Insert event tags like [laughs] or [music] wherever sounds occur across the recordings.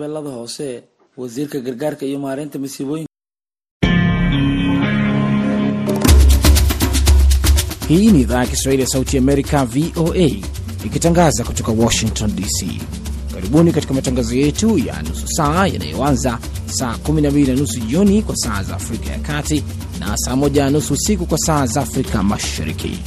shabeellada hoose wasiirka gargaarka iyo maareynta masiibooyinka Hii ni idhaa ya Kiswahili ya Sauti Amerika, VOA, ikitangaza kutoka Washington DC. Karibuni katika matangazo yetu ya nusu saa yanayoanza saa 12 na nusu jioni kwa saa za Afrika ya Kati na saa 1 na nusu usiku kwa saa za Afrika Mashariki.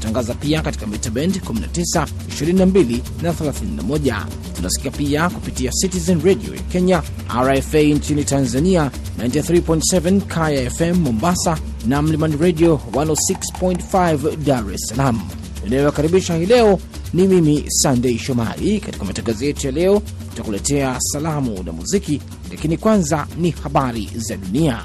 Tunatangaza pia katika mita bend 19, 22 na 31. Tunasikia pia kupitia Citizen Radio ya Kenya, RFA nchini Tanzania 93.7, Kaya FM Mombasa na Mlimani Radio 106.5 Dar es Salaam. Inayowakaribisha hii leo ni mimi Sandei Shomari. Katika matangazo yetu ya leo, tutakuletea salamu na muziki, lakini kwanza ni habari za dunia.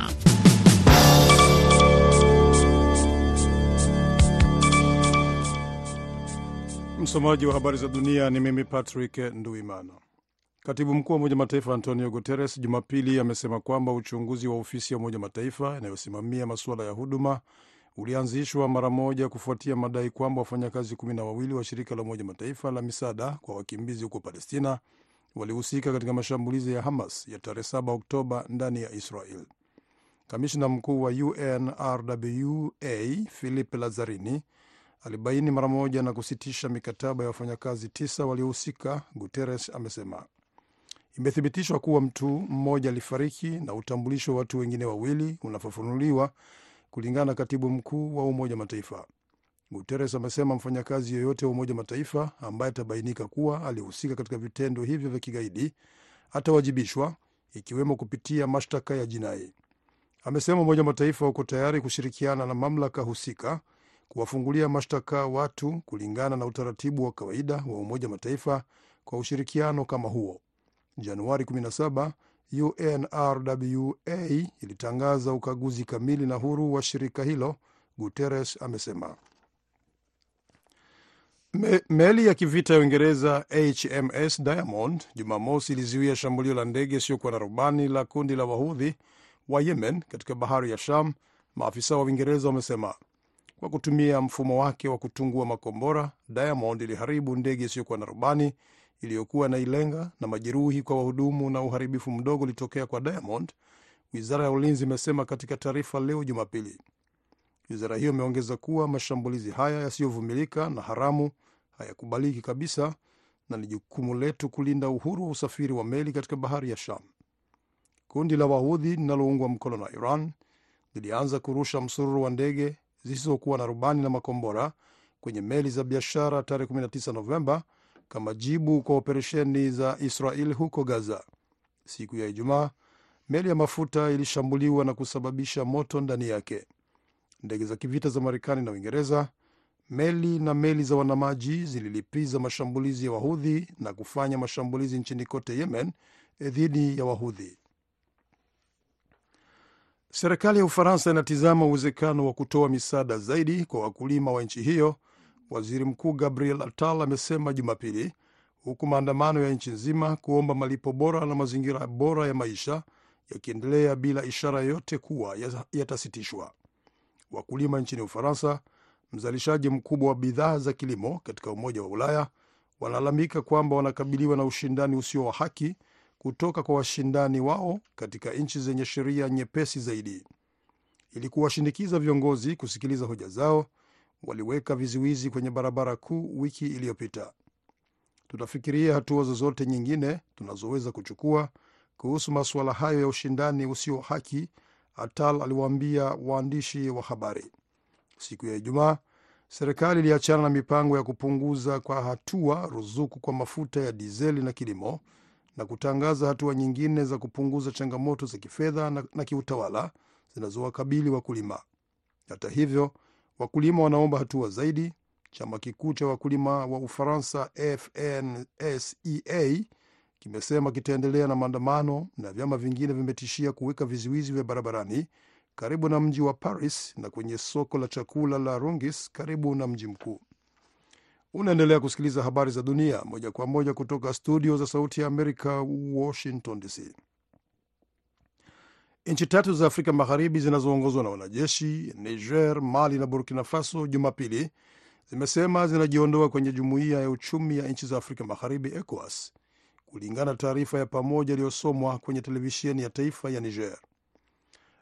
Msomaji wa habari za dunia ni mimi Patrick Nduimana. Katibu mkuu wa Umoja Mataifa Antonio Guterres Jumapili amesema kwamba uchunguzi wa ofisi ya Umoja Mataifa inayosimamia masuala ya huduma ulianzishwa mara moja kufuatia madai kwamba wafanyakazi kumi na wawili wa shirika la Umoja Mataifa la misaada kwa wakimbizi huko Palestina walihusika katika mashambulizi ya Hamas ya tarehe 7 Oktoba ndani ya Israel. Kamishna mkuu wa UNRWA Philip Lazarini alibaini mara moja na kusitisha mikataba ya wafanyakazi tisa waliohusika. Guterres amesema imethibitishwa kuwa mtu mmoja alifariki na utambulisho wa watu wengine wawili unafafanuliwa, kulingana na katibu mkuu wa Umoja Mataifa. Guterres amesema mfanyakazi yoyote wa Umoja Mataifa ambaye atabainika kuwa alihusika katika vitendo hivyo vya kigaidi atawajibishwa, ikiwemo kupitia mashtaka ya jinai. Amesema Umoja Mataifa uko tayari kushirikiana na mamlaka husika kuwafungulia mashtaka watu kulingana na utaratibu wa kawaida wa Umoja Mataifa kwa ushirikiano kama huo. Januari 17 UNRWA ilitangaza ukaguzi kamili na huru wa shirika hilo, Guterres amesema. Me, meli ya kivita ya Uingereza HMS Diamond Jumamosi ilizuia shambulio la ndege isiyokuwa na rubani la kundi la wahudhi wa Yemen katika bahari ya Sham, maafisa wa Uingereza wamesema. Kwa kutumia mfumo wake wa kutungua makombora, Diamond iliharibu ndege isiyokuwa na rubani iliyokuwa na ilenga na majeruhi kwa wahudumu na uharibifu mdogo ulitokea kwa Diamond, wizara ya ulinzi imesema katika taarifa leo Jumapili. Wizara hiyo imeongeza kuwa mashambulizi haya yasiyovumilika na haramu hayakubaliki kabisa na ni jukumu letu kulinda uhuru wa usafiri wa meli katika bahari ya Sham. Kundi la wahudhi linaloungwa mkono na Iran lilianza kurusha msururu wa ndege zisizokuwa na rubani na makombora kwenye meli za biashara tarehe 19 Novemba kama jibu kwa operesheni za Israel huko Gaza. Siku ya Ijumaa, meli ya mafuta ilishambuliwa na kusababisha moto ndani yake. Ndege za kivita za Marekani na Uingereza, meli na meli za wanamaji zililipiza mashambulizi ya Wahudhi na kufanya mashambulizi nchini kote Yemen dhidi ya Wahudhi. Serikali ya Ufaransa inatizama uwezekano wa kutoa misaada zaidi kwa wakulima wa nchi hiyo, waziri mkuu Gabriel Attal amesema Jumapili, huku maandamano ya nchi nzima kuomba malipo bora na mazingira bora ya maisha yakiendelea bila ishara yoyote kuwa yatasitishwa. Wakulima nchini Ufaransa, mzalishaji mkubwa wa bidhaa za kilimo katika Umoja wa Ulaya, wanalalamika kwamba wanakabiliwa na ushindani usio wa haki kutoka kwa washindani wao katika nchi zenye sheria nyepesi zaidi. Ili kuwashinikiza viongozi kusikiliza hoja zao, waliweka vizuizi kwenye barabara kuu wiki iliyopita. Tunafikiria hatua zozote nyingine tunazoweza kuchukua kuhusu masuala hayo ya ushindani usio haki, Atal aliwaambia waandishi wa habari. Siku ya Ijumaa, serikali iliachana na mipango ya kupunguza kwa hatua ruzuku kwa mafuta ya dizeli na kilimo na kutangaza hatua nyingine za kupunguza changamoto za kifedha na, na kiutawala zinazowakabili wakulima. Hata hivyo, wakulima wanaomba hatua zaidi. Chama kikuu cha wakulima wa Ufaransa FNSEA kimesema kitaendelea na maandamano na vyama vingine vimetishia kuweka vizuizi vya barabarani karibu na mji wa Paris na kwenye soko la chakula la Rungis karibu na mji mkuu. Unaendelea kusikiliza habari za dunia moja kwa moja kutoka studio za Sauti ya Amerika, Washington DC. Nchi tatu za Afrika Magharibi zinazoongozwa na wanajeshi, Niger, Mali na Burkina Faso, Jumapili zimesema zinajiondoa kwenye Jumuiya ya Uchumi ya Nchi za Afrika Magharibi, ECOWAS, kulingana na taarifa ya pamoja iliyosomwa kwenye televisheni ya taifa ya Niger.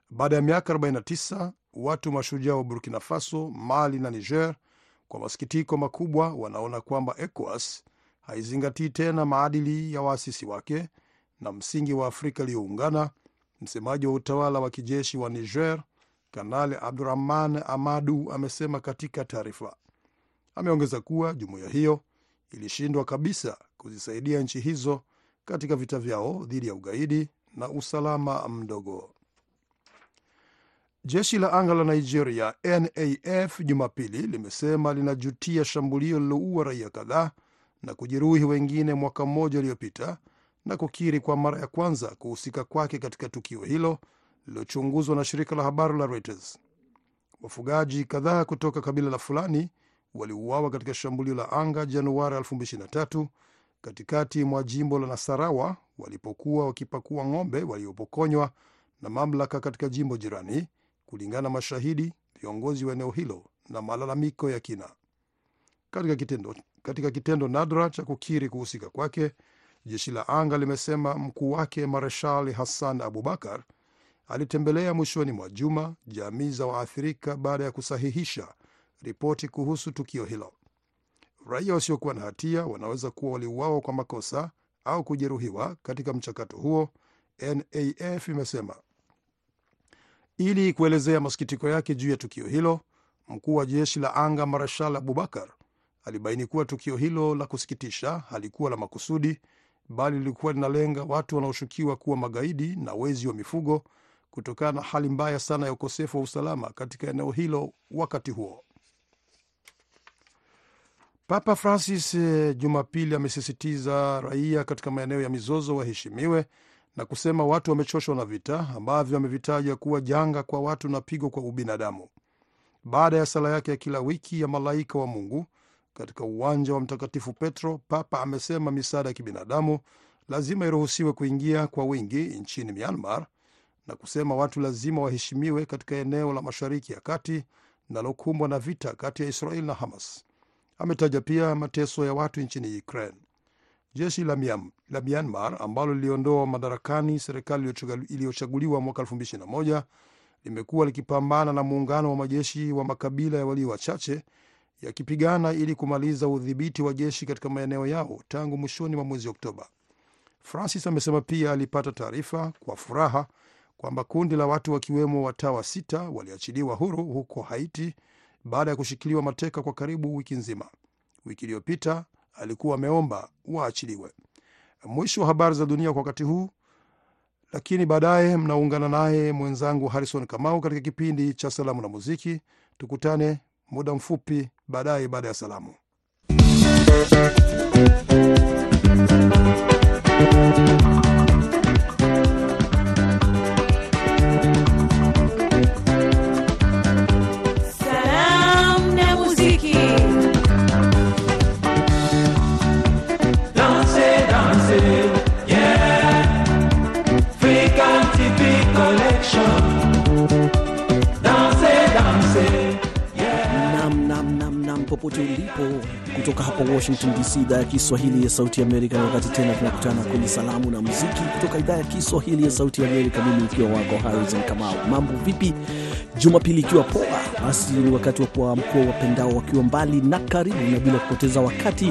Baada ya miaka 49 watu mashujaa wa Burkina Faso, Mali na Niger kwa masikitiko makubwa wanaona kwamba ECOWAS haizingatii tena maadili ya waasisi wake na msingi wa Afrika iliyoungana. Msemaji wa utawala wa kijeshi wa Niger, Kanali Abdurahman Amadu, amesema katika taarifa. Ameongeza kuwa jumuiya hiyo ilishindwa kabisa kuzisaidia nchi hizo katika vita vyao dhidi ya ugaidi na usalama mdogo. Jeshi la anga la Nigeria NAF Jumapili limesema linajutia shambulio lililoua raia kadhaa na kujeruhi wengine mwaka mmoja uliopita na kukiri kwa mara ya kwanza kuhusika kwake katika tukio hilo lililochunguzwa na shirika la habari la Reuters. Wafugaji kadhaa kutoka kabila la Fulani waliuawa katika shambulio la anga Januari 2023 katikati mwa jimbo la Nasarawa walipokuwa wakipakua ng'ombe waliopokonywa na mamlaka katika jimbo jirani, kulingana na mashahidi, viongozi wa eneo hilo na malalamiko ya kina. Katika kitendo, katika kitendo nadra cha kukiri kuhusika kwake, jeshi la anga limesema mkuu wake Mareshal Hassan Abubakar alitembelea mwishoni mwa juma jamii za waathirika baada ya kusahihisha ripoti kuhusu tukio hilo. Raia wasiokuwa na hatia wanaweza kuwa waliuawa kwa makosa au kujeruhiwa katika mchakato huo, NAF imesema. Ili kuelezea masikitiko yake juu ya tukio hilo, mkuu wa jeshi la anga Marashal Abubakar alibaini kuwa tukio hilo la kusikitisha halikuwa la makusudi, bali lilikuwa linalenga watu wanaoshukiwa kuwa magaidi na wezi wa mifugo kutokana na hali mbaya sana ya ukosefu wa usalama katika eneo hilo wakati huo. Papa Francis Jumapili amesisitiza raia katika maeneo ya mizozo waheshimiwe na kusema watu wamechoshwa na vita ambavyo amevitaja kuwa janga kwa watu na pigo kwa ubinadamu. Baada ya sala yake ya kila wiki ya malaika wa Mungu katika uwanja wa Mtakatifu Petro, Papa amesema misaada ya kibinadamu lazima iruhusiwe kuingia kwa wingi nchini Myanmar na kusema watu lazima waheshimiwe katika eneo la Mashariki ya Kati linalokumbwa na vita kati ya Israel na Hamas. Ametaja pia mateso ya watu nchini Ukraine. Jeshi la, Myanmar, la Myanmar ambalo liliondoa madarakani serikali iliyochaguliwa mwaka 2021 limekuwa likipambana na muungano wa majeshi wa makabila ya walio wachache yakipigana ili kumaliza udhibiti wa jeshi katika maeneo yao tangu mwishoni mwa mwezi Oktoba. Francis amesema pia alipata taarifa kwa furaha kwamba kundi la watu wakiwemo watawa sita waliachiliwa huru huko Haiti baada ya kushikiliwa mateka kwa karibu wiki nzima. Wiki iliyopita alikuwa ameomba waachiliwe. Mwisho wa habari za dunia kwa wakati huu, lakini baadaye mnaungana naye mwenzangu Harrison Kamau katika kipindi cha salamu na muziki. Tukutane muda mfupi baadaye baada ya salamu. Popote ulipo kutoka hapa Washington DC, idhaa ya Kiswahili ya Sauti ya Amerika. Na wakati tena tunakutana kwenye salamu na muziki kutoka idhaa ya Kiswahili ya Sauti Amerika, mimi ukiwa wako Harrison Kamau. Mambo vipi? Jumapili ikiwa poa, basi ni wakati wa kuwaamkua wapendao wakiwa mbali na karibu, na bila kupoteza wakati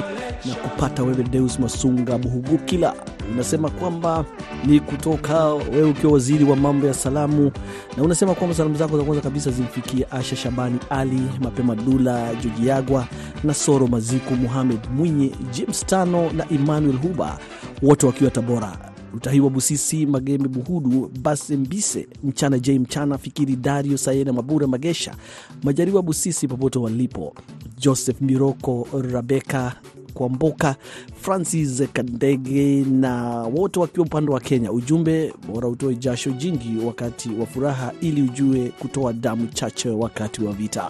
na kupata wewe Deus Masunga Buhugukila unasema kwamba ni kutoka wewe ukiwa waziri wa mambo ya salamu, na unasema kwamba salamu zako za kwanza kabisa zimfikie Asha Shabani Ali, Mapema Dula, Jojiagwa na Soro Maziku, Muhamed Mwinyi, James Tano na Emmanuel Huba, wote wakiwa Tabora. Utahiwa Busisi, Magembe Buhudu, Base Mbise, Mchana J Mchana, Fikiri Dario, Sayena Mabura, Magesha Majariwa Busisi, popote walipo, Joseph Miroko, Rabeka Kwamboka, Francis Kandege na wote wakiwa upande wa Kenya. Ujumbe bora utoe jasho jingi wakati wa furaha, ili ujue kutoa damu chache wakati wa vita.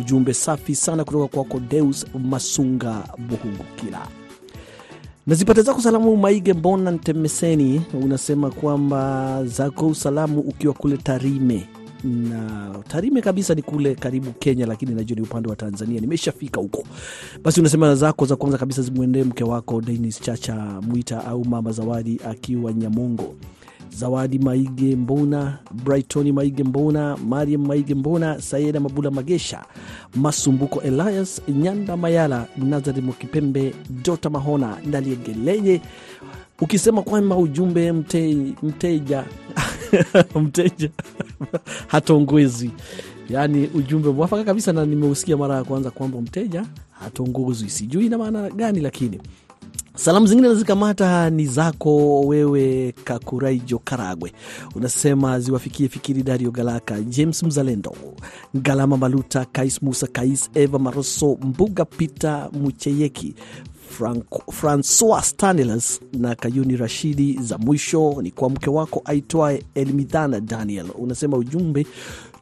Ujumbe safi sana kutoka kwako Deus Masunga Buhungukila. Nazipata zako salamu Maige Mbona Ntemeseni, unasema kwamba zako salamu ukiwa kule Tarime na Tarime kabisa ni kule karibu Kenya, lakini najua ni upande wa Tanzania. Nimeshafika huko. Basi unasema zako za kwanza kabisa zimwendee mke wako Denis Chacha Mwita au mama Zawadi akiwa Nyamongo, Zawadi Maige Mbona, Brighton Maige Mbona, Mariam Maige Mbona, Sayeda Mabula Magesha, Masumbuko Elias, Nyanda Mayala, Nazari Mokipembe, Dota Mahona, Ndaliegeleye, ukisema kwamba ujumbe mte, mteja [laughs] mteja [laughs] hatongozwi, yaani ujumbe mwafaka kabisa, na nimeusikia mara ya kwanza kwamba mteja hatongozwi. Sijui ina maana gani, lakini Salamu zingine nazikamata ni zako wewe, Kakuraijo Karagwe, unasema ziwafikie Fikiri Dario Galaka, James Mzalendo, Galama Maluta, Kais Musa Kais, Eva Maroso, Mbuga Peter Mucheyeki, Francois Stanelas na Kayuni Rashidi. Za mwisho ni kwa mke wako aitwaye Elmidhana Daniel. Unasema ujumbe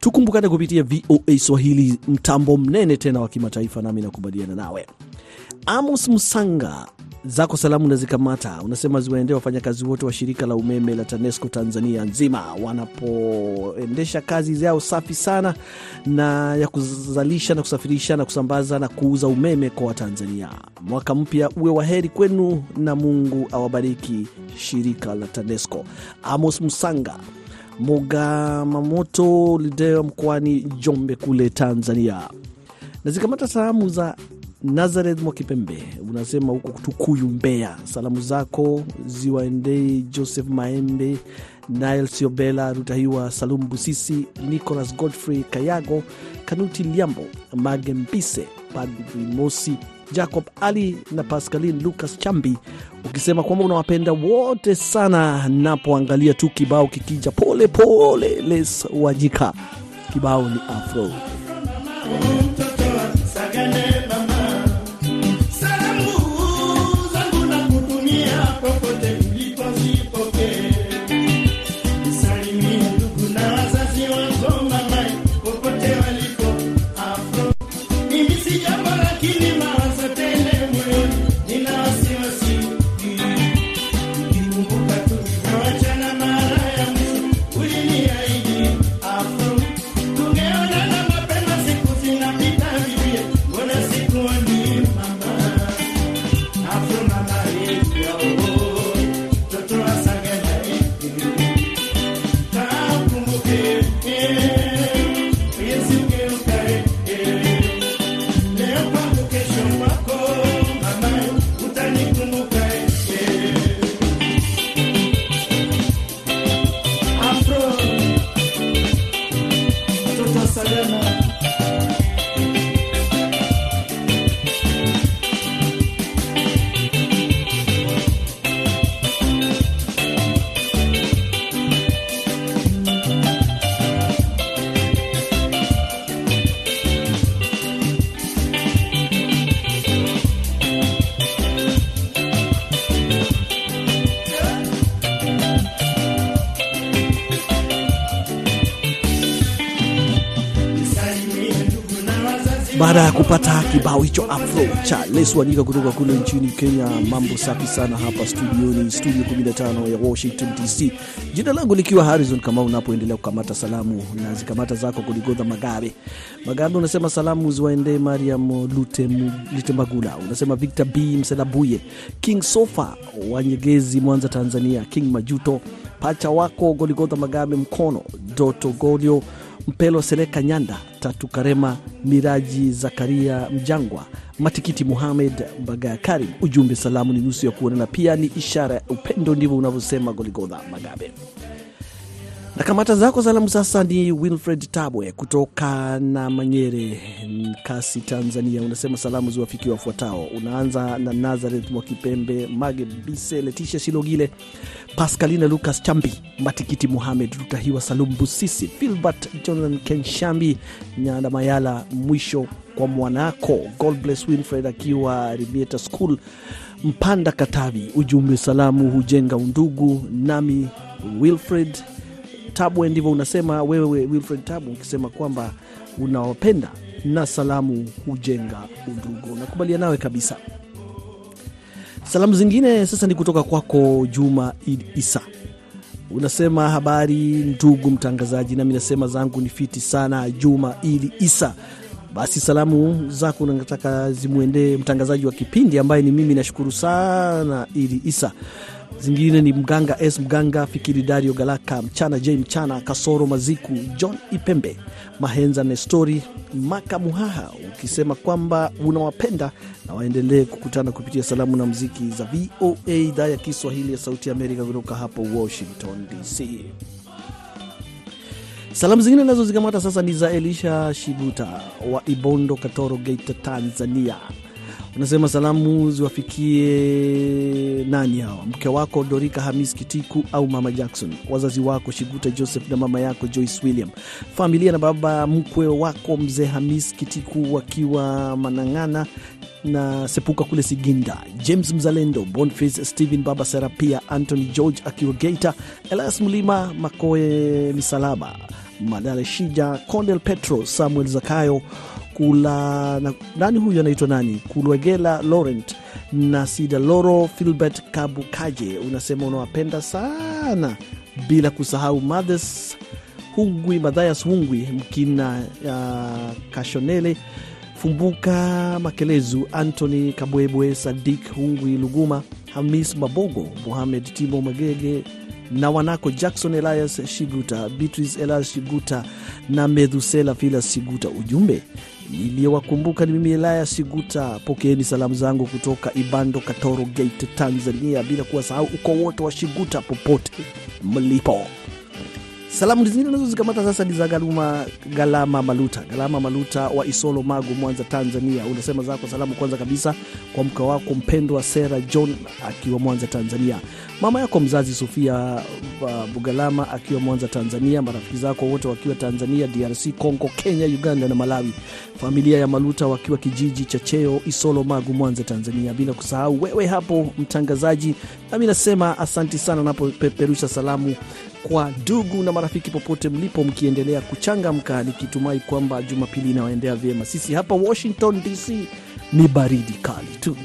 tukumbukane kupitia VOA Swahili, mtambo mnene tena wa kimataifa, nami nakubaliana nawe. Amos Musanga zako salamu nazikamata, unasema ziwaendee wafanyakazi wote wa shirika la umeme la TANESCO Tanzania nzima wanapoendesha kazi zao safi sana na ya kuzalisha na kusafirisha na kusambaza na kuuza umeme kwa Watanzania. Mwaka mpya uwe waheri kwenu na Mungu awabariki shirika la TANESCO. Amos Musanga Moga Mamoto Lideo mkoani Jombe kule Tanzania. Nazikamata salamu za Nazareth Mwakipembe unasema huko Tukuyu, Mbeya. Salamu zako ziwaendei Joseph Maembe, Nael Siobela Rutahiwa, Salum Busisi, Nicholas Godfrey Kayago, Kanuti Liambo, Mage Mpise, Padri Mosi, Jacob Ali na Pascalin Lucas Chambi, ukisema kwamba unawapenda wote sana. Napoangalia tu kibao kikija pole pole, les wajika, kibao ni afro Baada ya kupata kibao hicho afro cha Leswanika kutoka kule nchini Kenya, mambo safi sana hapa studioni, studio 15 ya Washington DC, jina langu likiwa Harrison Kamau. Unapoendelea kukamata salamu na zikamata zako kuligodha Magabe Magabe, unasema salamu ziwaendee Mariam Litembagula, unasema Victor B. Mselabuye, King Sofa Wanyegezi, Mwanza Tanzania, King Majuto, pacha wako Goligodha Magabe Mkono, Doto Golio Mpelo Seleka Nyanda, Tatu Karema, Miraji Zakaria Mjangwa, Matikiti Muhamed bagaya Karim. Ujumbe, salamu ni nusu ya kuonana, pia ni ishara ya upendo, ndivyo unavyosema Goligodha Magabe. Na kamata zako salamu sasa ni Wilfred Tabwe kutoka na Manyere Nkasi, Tanzania. Unasema salamu ziwafikie wafuatao. Unaanza na Nazareth Mwakipembe, Mage Bise, Letisha Shilogile, Pascalina Lucas Chambi, Matikiti Muhamed Rutahiwa, Salum Busisi, Filbert Jonathan Kenshambi, Nyanda Mayala. Mwisho kwa mwanako God bless akiwa Rivieta School Mpanda, Katavi. Ujumbe, salamu hujenga undugu. Nami Wilfred Tabwe, ndivyo unasema wewe Wilfred Tabwe, ukisema kwamba unawapenda na salamu hujenga udugu. Nakubalia nawe kabisa. Salamu zingine sasa ni kutoka kwako Juma Id Isa, Unasema habari ndugu mtangazaji, nami nasema zangu ni fiti sana. Juma ili Isa, basi salamu zako nataka zimwendee mtangazaji wa kipindi ambaye ni mimi. Nashukuru sana ili Isa. Zingine ni Mganga S Mganga, Fikiri Dario Galaka, Mchana J Mchana, Kasoro Maziku, John Ipembe, Mahenza Nestori, Maka Muhaha, ukisema kwamba unawapenda na waendelee kukutana kupitia salamu na mziki za VOA idhaa ya Kiswahili ya Sauti ya Amerika kutoka hapo Washington DC. Salamu zingine nazo zikamata sasa ni za Elisha Shibuta wa Ibondo, Katoro, Geita, Tanzania. Unasema salamu ziwafikie nani hawa? Mke wako Dorika Hamis Kitiku au mama Jackson, wazazi wako Shiguta Joseph na mama yako Joyce William, familia na baba mkwe wako mzee Hamis Kitiku wakiwa Manang'ana na Sepuka kule Siginda, James Mzalendo, Boniface Stephen, baba Serapia, Anthony George akiwa Geita, Elias Mlima Makoe, Misalaba Madale Shija, Condel Petro, Samuel Zakayo kula na, nani huyu anaitwa nani Kulwegela Laurent na Sida Loro Filbert Kabukaje, unasema unawapenda sana, bila kusahau Mathes Hungwi, Madhayas Hungwi, Mkina uh, Kashonele Fumbuka Makelezu, Anthony Kabwebwe, Sadik Hungwi Luguma, Hamis Mabogo, Mohamed Timo Magege na wanako Jackson Elias Shiguta, Beatrice Elias Shiguta na Methusela Filas Shiguta. Ujumbe niliyowakumbuka ni mimi Elaya Siguta. Pokeeni salamu zangu kutoka Ibando, Katoro, Gate, Tanzania, bila kuwasahau uko wote wa Shiguta popote mlipo. Salamu zingine nazo zikamata sasa ni za Galuma Galama Maluta, Galama Maluta wa Isolo, Magu, Mwanza, Tanzania. Unasema zako salamu kwanza kabisa kwa mke wako mpendwa Sera John akiwa Mwanza, Tanzania, mama yako mzazi Sofia uh, Bugalama akiwa Mwanza, Tanzania, marafiki zako wote wakiwa Tanzania, DRC, Congo, Kenya, Uganda na Malawi, familia ya Maluta wakiwa kijiji cha Cheo, Isolo, Magu, Mwanza, Tanzania, bila kusahau wewe hapo mtangazaji. Nami nasema asanti sana napopeperusha salamu kwa ndugu na marafiki popote mlipo, mkiendelea kuchangamka, nikitumai kwamba Jumapili inawaendea vyema. Sisi hapa Washington DC ni baridi kali tu.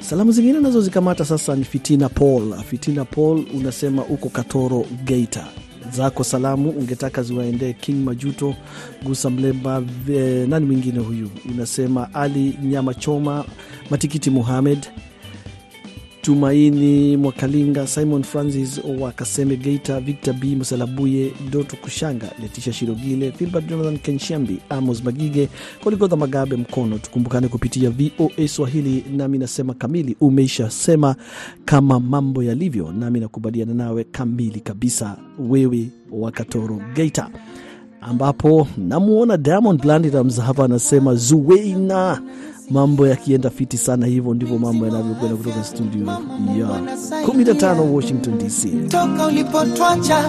Salamu zingine nazo zikamata sasa ni Fitina Paul. Fitina Paul unasema uko Katoro, Geita zako salamu ungetaka ziwaendee King Majuto, Gusa Mlemba, nani mwingine huyu? Unasema Ali Nyama Choma, Matikiti Muhamed, Tumaini Mwakalinga, Simon Francis wa Kaseme Geita, Victor B Musalabuye, Doto Kushanga, Letisha Shirogile, Filbert Jonathan Kenshambi, Amos Magige, Koligodha Magabe Mkono. Tukumbukane kupitia VOA Swahili, nami nasema kamili. Umeisha sema kama mambo yalivyo, nami nakubaliana nawe kamili kabisa, wewe wa Katoro Geita, ambapo namuona Diamond Platnumz hapa anasema Zuweina mambo yakienda fiti sana. Hivyo ndivyo mambo yanavyokwenda kutoka studio ya 15 Washington DC. Toka ulipotwacha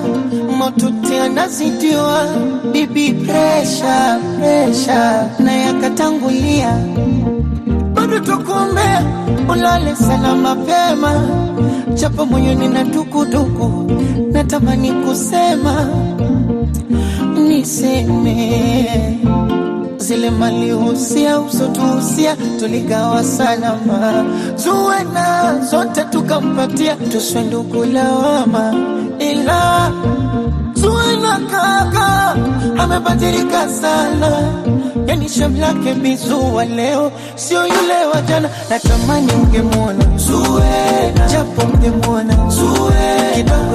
motuti anazidiwa bibi, presha presha na yakatangulia, bado tukuombea ulale salama pema, japo moyoni na dukuduku, natamani kusema niseme zile malihusia usotuhusia tuligawa salama, zuwena zote tukampatia, tuswe ndugu lawama, ila zuwena kaka amebadilika sana, yani shemlake bizu wa leo sio yule wa jana. Natamani ungemwona Zuwena, japo ungemwona Zuwena, kidogo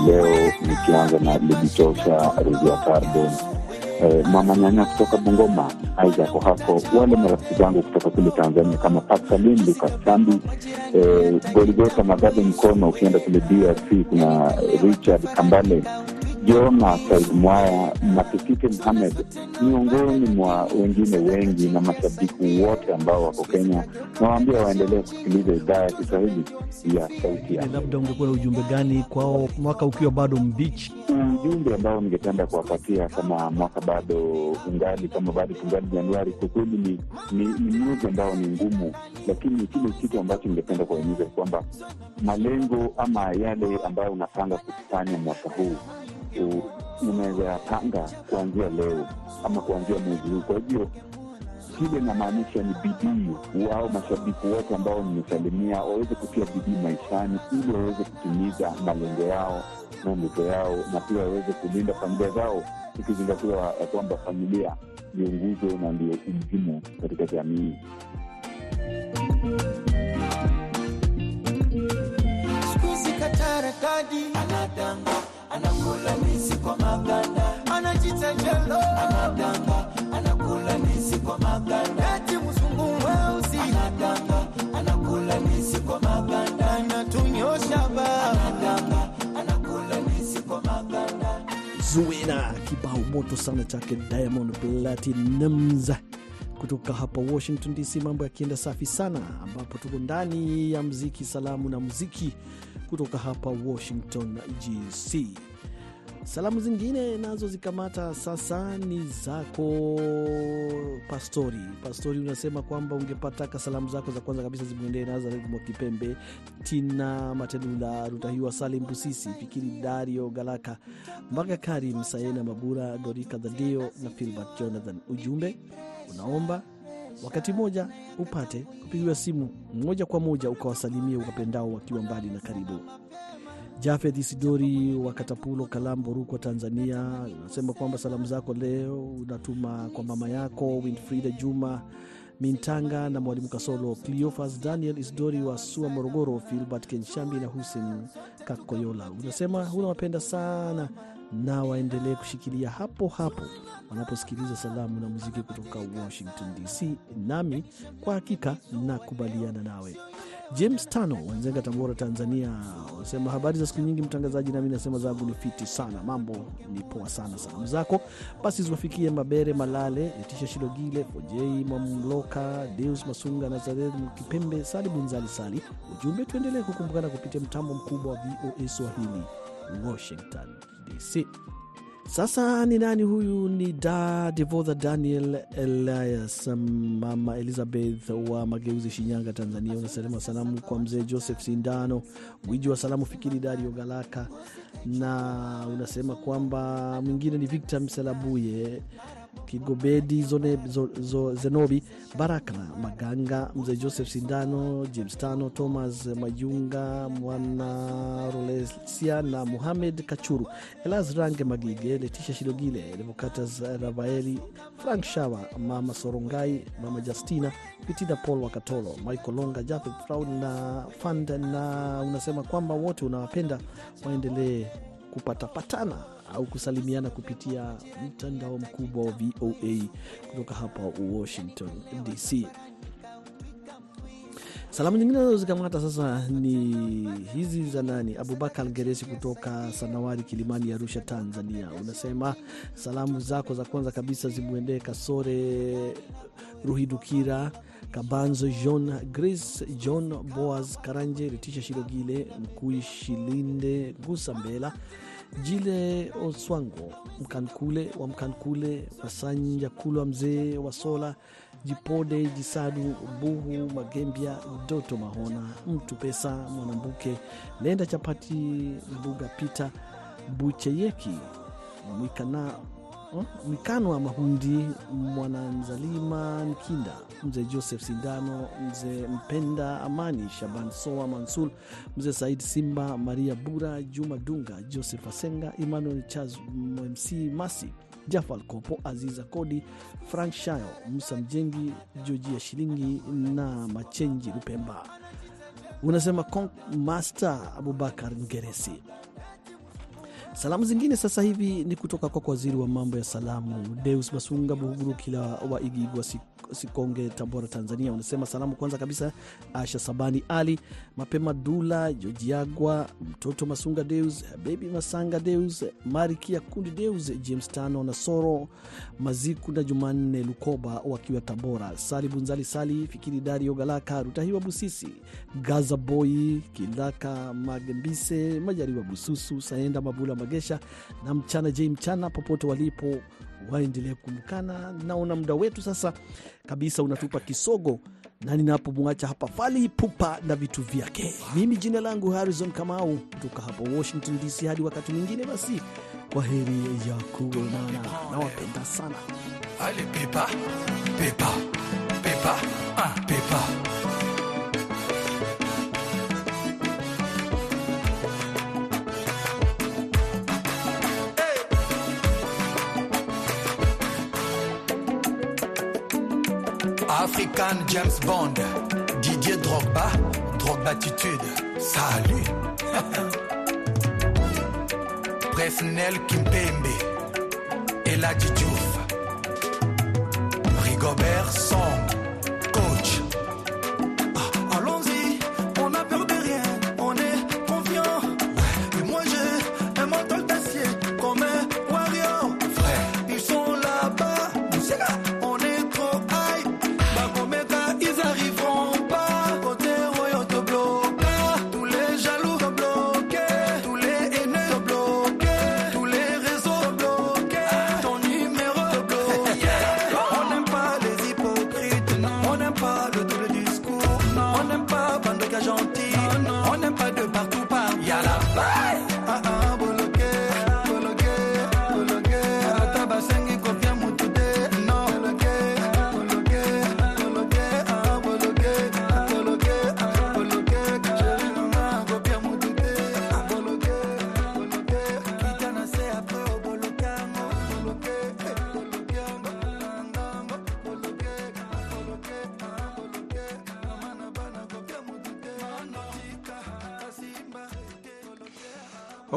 hii leo, nikianza na Lebitosha Ruzia Tardo, eh, mama nyanya kutoka Bungoma, aizako hapo, wale marafiki zangu kutoka kule Tanzania kama Pascaline Lucas Sambi, eh, Goligota Magabe Mkono, ukienda kule DRC kuna Richard Kambale Jona Said Mwaya, Matikiti Mohamed miongoni mwa wengine wengi na mashabiki wote ambao wako Kenya, nawaambia waendelee kusikiliza idhaa ya Kiswahili ya Sauti ya Labda ungekuwa na ujumbe gani kwao, mwaka ukiwa bado mbichi? ujumbe ambao ningependa kuwapatia kama mwaka bado ungali kama bado tungali Januari, kwa kweli ni, ni, mwezi ambao ni ngumu, lakini kile kitu ambacho ningependa kuwahimiza kwamba malengo ama yale ambayo unapanga kufanya mwaka huu unaweza yapanga kuanzia leo ama kuanzia mwezi huu. Kwa hivyo kile inamaanisha ni bidii wao mashabiki wote ambao nimesalimia waweze kutia bidii maishani ili waweze kutimiza malengo yao na ndoto yao na pia waweze kulinda familia zao ikizingatiwa ya kwamba familia ndio nguzo na ndio umuhimu katika jamii katarakadi anadanga anakula nisi kwa maganda. Anajita jelo anadanga. Anakula nisi kwa maganda. Eti mzungu mweusi. Anadanga. Anakula nisi kwa maganda. Anatunyosha ba anadanga. Anakula nisi kwa maganda. Zuena, kibao moto sana chake Diamond Platinumz kutoka hapa Washington DC. Mambo yakienda safi sana, ambapo tuko ndani ya mziki, salamu na muziki kutoka hapa Washington GC. Salamu zingine nazo zikamata sasa ni zako Pastori. Pastori, unasema kwamba ungepataka salamu zako za kwanza kabisa zimwendee Nazareth Mwakipembe, Tina Matelula, Rutahiwa Salim Busisi, Fikiri Dario Galaka, Mbaga Karim, Sayena Mabura, Dorika Dhadeo na Filbert Jonathan. Ujumbe unaomba wakati mmoja upate kupigiwa simu moja kwa moja ukawasalimia ukapendao wakiwa mbali na karibu. Jafeth Isidori wa Katapulo, Kalambo, Rukwa, Tanzania, unasema kwamba salamu zako leo unatuma kwa mama yako Winfrida Juma Mintanga na mwalimu Kasolo, Cleofas Daniel Isidori wa Sua, Morogoro, Filbert Kenshambi na Hussein Kakoyola. Unasema unawapenda sana na waendelee kushikilia hapo hapo wanaposikiliza salamu na muziki kutoka Washington DC. Nami kwa hakika nakubaliana nawe. James Tano Wanzenga, Tabora, Tanzania, unasema habari za siku nyingi mtangazaji, nami nasema zangu ni fiti sana, mambo ni poa sana. Salamu zako basi ziwafikie Mabere Malale, Letisha Shilogile, Fojei Mamloka, Deus Masunga, Nazareth Mkipembe, Sali Bunzali Sali. Ujumbe, tuendelee kukumbukana kupitia mtambo mkubwa wa VOA Swahili, Washington DC. Sasa ni nani huyu? Ni da Devodha Daniel Elias, mama Elizabeth wa Mageuzi, Shinyanga, Tanzania. Unasema salamu kwa mzee Joseph Sindano, wiji wa salamu Fikiri Dario Galaka, na unasema kwamba mwingine ni Victor Mselabuye Kigobedi Zone, zo, zo, Zenobi Baraka Maganga, mzee Joseph Sindano, James Tano, Thomas Mayunga, Mwana Rolesia na Muhamed Kachuru, Elas Range Magige, Letisha Shilogile, Revocatas Ravaeli, Frank Shawa, Mama Sorongai, Mama Justina Pitida, Paul Wakatolo, Michael Longa, Jafet Fraud na Fand, na unasema kwamba wote unawapenda waendelee kupatapatana au kusalimiana kupitia mtandao mkubwa wa VOA kutoka hapa Washington DC. Salamu nyingine nazo zikamata sasa ni hizi za nani? Abubakar Geresi kutoka Sanawari, Kilimani, Arusha, Tanzania. Unasema salamu zako za kwanza kabisa zimwendee Kasore Ruhidukira Kabanzo, John Grace, John Boaz Karanje, Ritisha Shirogile, Mkui Shilinde, Gusa Mbela Jile Oswango Mkankule wa Mkankule, Masanja Kulwa, mzee wa Sola, Jipode Jisadu, Buhu Magembia, Doto Mahona, Mtu Pesa, Mwanambuke Lenda Chapati, Mbuga Pita Bucheyeki, Mwikana Mikano wa Mahundi, Mwananzalima Nkinda, mzee Joseph Sindano, mzee Mpenda Amani, Shaban Soa Mansul, mzee Said Simba, Maria Bura, Juma Dunga, Joseph Asenga, Emmanuel Chaz, MC Masi, Jafal Kopo, Aziza Kodi, Frank Shayo, Musa Mjengi, Jojia Shilingi na Machenji Lupemba. Unasema Master Abubakar Ngeresi. Salamu zingine sasa hivi ni kutoka kwako waziri wa mambo ya salamu Deus Masunga Buhugurukila wa Igigwa Sikonge, Tabora, Tanzania. Unasema salamu kwanza kabisa Asha Sabani Ali Mapema Dula Jojiagwa mtoto Masunga Deus Bebi Masanga Deus Marikia Kundi Deus James Tano na Soro Maziku na Jumanne Lukoba wakiwa Tabora, Sali Bunzali Sali Fikiri Dario Galaka Rutahiwa Busisi Gaza Boy Kilaka Magembise Majariwa Bususu Saenda Mabula Magesha na Mchana J Mchana popote walipo waendelee kukumbukana. Naona muda wetu sasa kabisa unatupa kisogo, na ninapomwacha hapa Fali Ipupa na vitu vyake. Mimi jina langu Harrison Kamau kutoka hapa Washington DC. Hadi wakati mwingine, basi kwa heri ya kuonana, nawapenda sana. Allez, Pépa, Pépa, Pépa, ah, Pépa. African James Bond, Didier Drogba, Drogbatitude, salut. [laughs] Presnel Kimpembe, Eladji Diouf, Rigobert Song,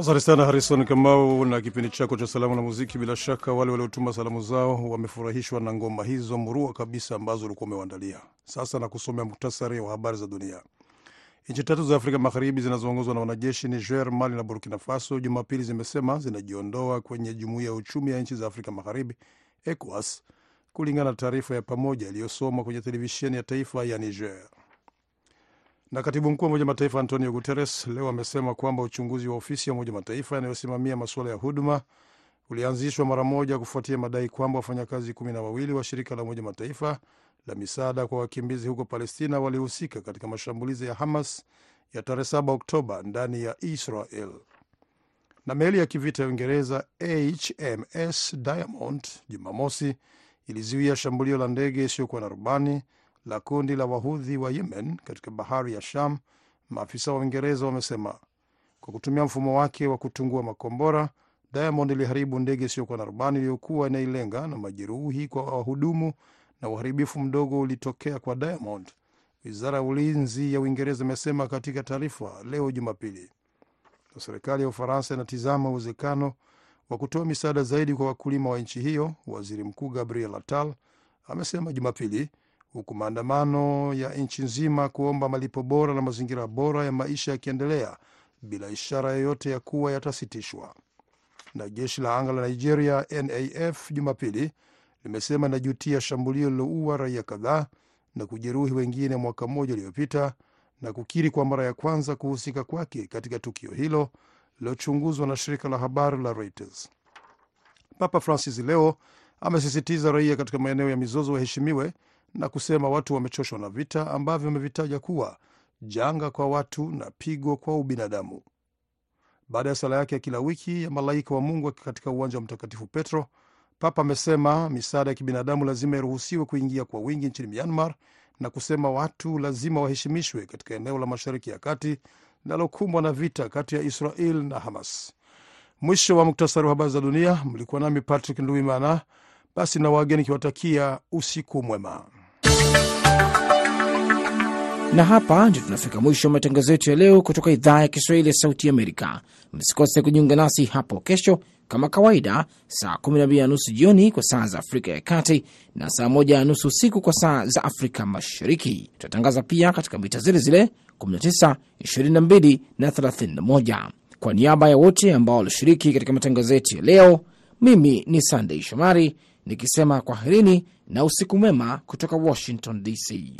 Asante sana Harison Kamau na kipindi chako cha salamu na muziki. Bila shaka wale waliotuma salamu zao wamefurahishwa na ngoma hizo murua kabisa ambazo ulikuwa umewaandalia. Sasa na kusomea muktasari wa habari za dunia. Nchi tatu za Afrika Magharibi zinazoongozwa na wanajeshi Niger, Mali na Burkina Faso Jumapili zimesema zinajiondoa kwenye jumuiya ya uchumi ya nchi za Afrika Magharibi, ECOWAS, kulingana na taarifa ya pamoja iliyosomwa kwenye televisheni ya taifa ya Niger. Na katibu mkuu wa Umoja Mataifa Antonio Guterres leo amesema kwamba uchunguzi wa ofisi ya Umoja Mataifa yanayosimamia masuala ya huduma ulianzishwa mara moja kufuatia madai kwamba wafanyakazi kumi na wawili wa shirika la Umoja Mataifa la misaada kwa wakimbizi huko Palestina walihusika katika mashambulizi ya Hamas ya tarehe 7 Oktoba ndani ya Israel. Na meli ya kivita ya Uingereza HMS Diamond Jumamosi ilizuia shambulio la ndege isiyokuwa na rubani la kundi la wahudhi wa Yemen katika bahari ya Sham, maafisa wa Uingereza wamesema. Kwa kutumia mfumo wake wa kutungua makombora, Diamond iliharibu ndege isiyokuwa na rubani iliyokuwa inailenga na majeruhi kwa wahudumu na uharibifu mdogo ulitokea kwa Diamond, wizara ya ulinzi ya Uingereza imesema katika taarifa leo Jumapili. Serikali ya Ufaransa inatizama uwezekano wa kutoa misaada zaidi kwa wakulima wa nchi hiyo, waziri mkuu Gabriel Attal amesema Jumapili, huku maandamano ya nchi nzima kuomba malipo bora na mazingira bora ya maisha yakiendelea bila ishara yoyote ya kuwa yatasitishwa. Na jeshi la anga la Nigeria NAF Jumapili limesema linajutia shambulio liloua raia kadhaa na kujeruhi wengine mwaka mmoja uliopita na kukiri kwa mara ya kwanza kuhusika kwake katika tukio hilo lilochunguzwa na shirika la habari la Reuters. Papa Francis leo amesisitiza raia katika maeneo ya mizozo waheshimiwe na kusema watu wamechoshwa na vita ambavyo wamevitaja kuwa janga kwa watu na pigo kwa ubinadamu. Baada ya sala yake ya kila wiki ya malaika wa Mungu katika uwanja wa Mtakatifu Petro, Papa amesema misaada ya kibinadamu lazima iruhusiwe kuingia kwa wingi nchini Myanmar na kusema watu lazima waheshimishwe katika eneo la Mashariki ya Kati linalokumbwa na vita kati ya Israel na Hamas. Mwisho wa muktasari wa habari za dunia. Mlikuwa nami Patrick Nduimana. Basi na wageni kiwatakia usiku mwema. Na hapa ndio tunafika mwisho wa matangazo yetu ya leo kutoka idhaa ya Kiswahili ya Sauti Amerika. Msikose kujiunga nasi hapo kesho kama kawaida, saa 12 na nusu jioni kwa saa za Afrika ya Kati na saa 1 na nusu usiku kwa saa za Afrika Mashariki. Tutatangaza pia katika mita zile zile 19, 22 na 31. Kwa niaba ya wote ambao walishiriki katika matangazo yetu ya leo, mimi ni Sandei Shomari nikisema kwaherini na usiku mwema kutoka Washington DC.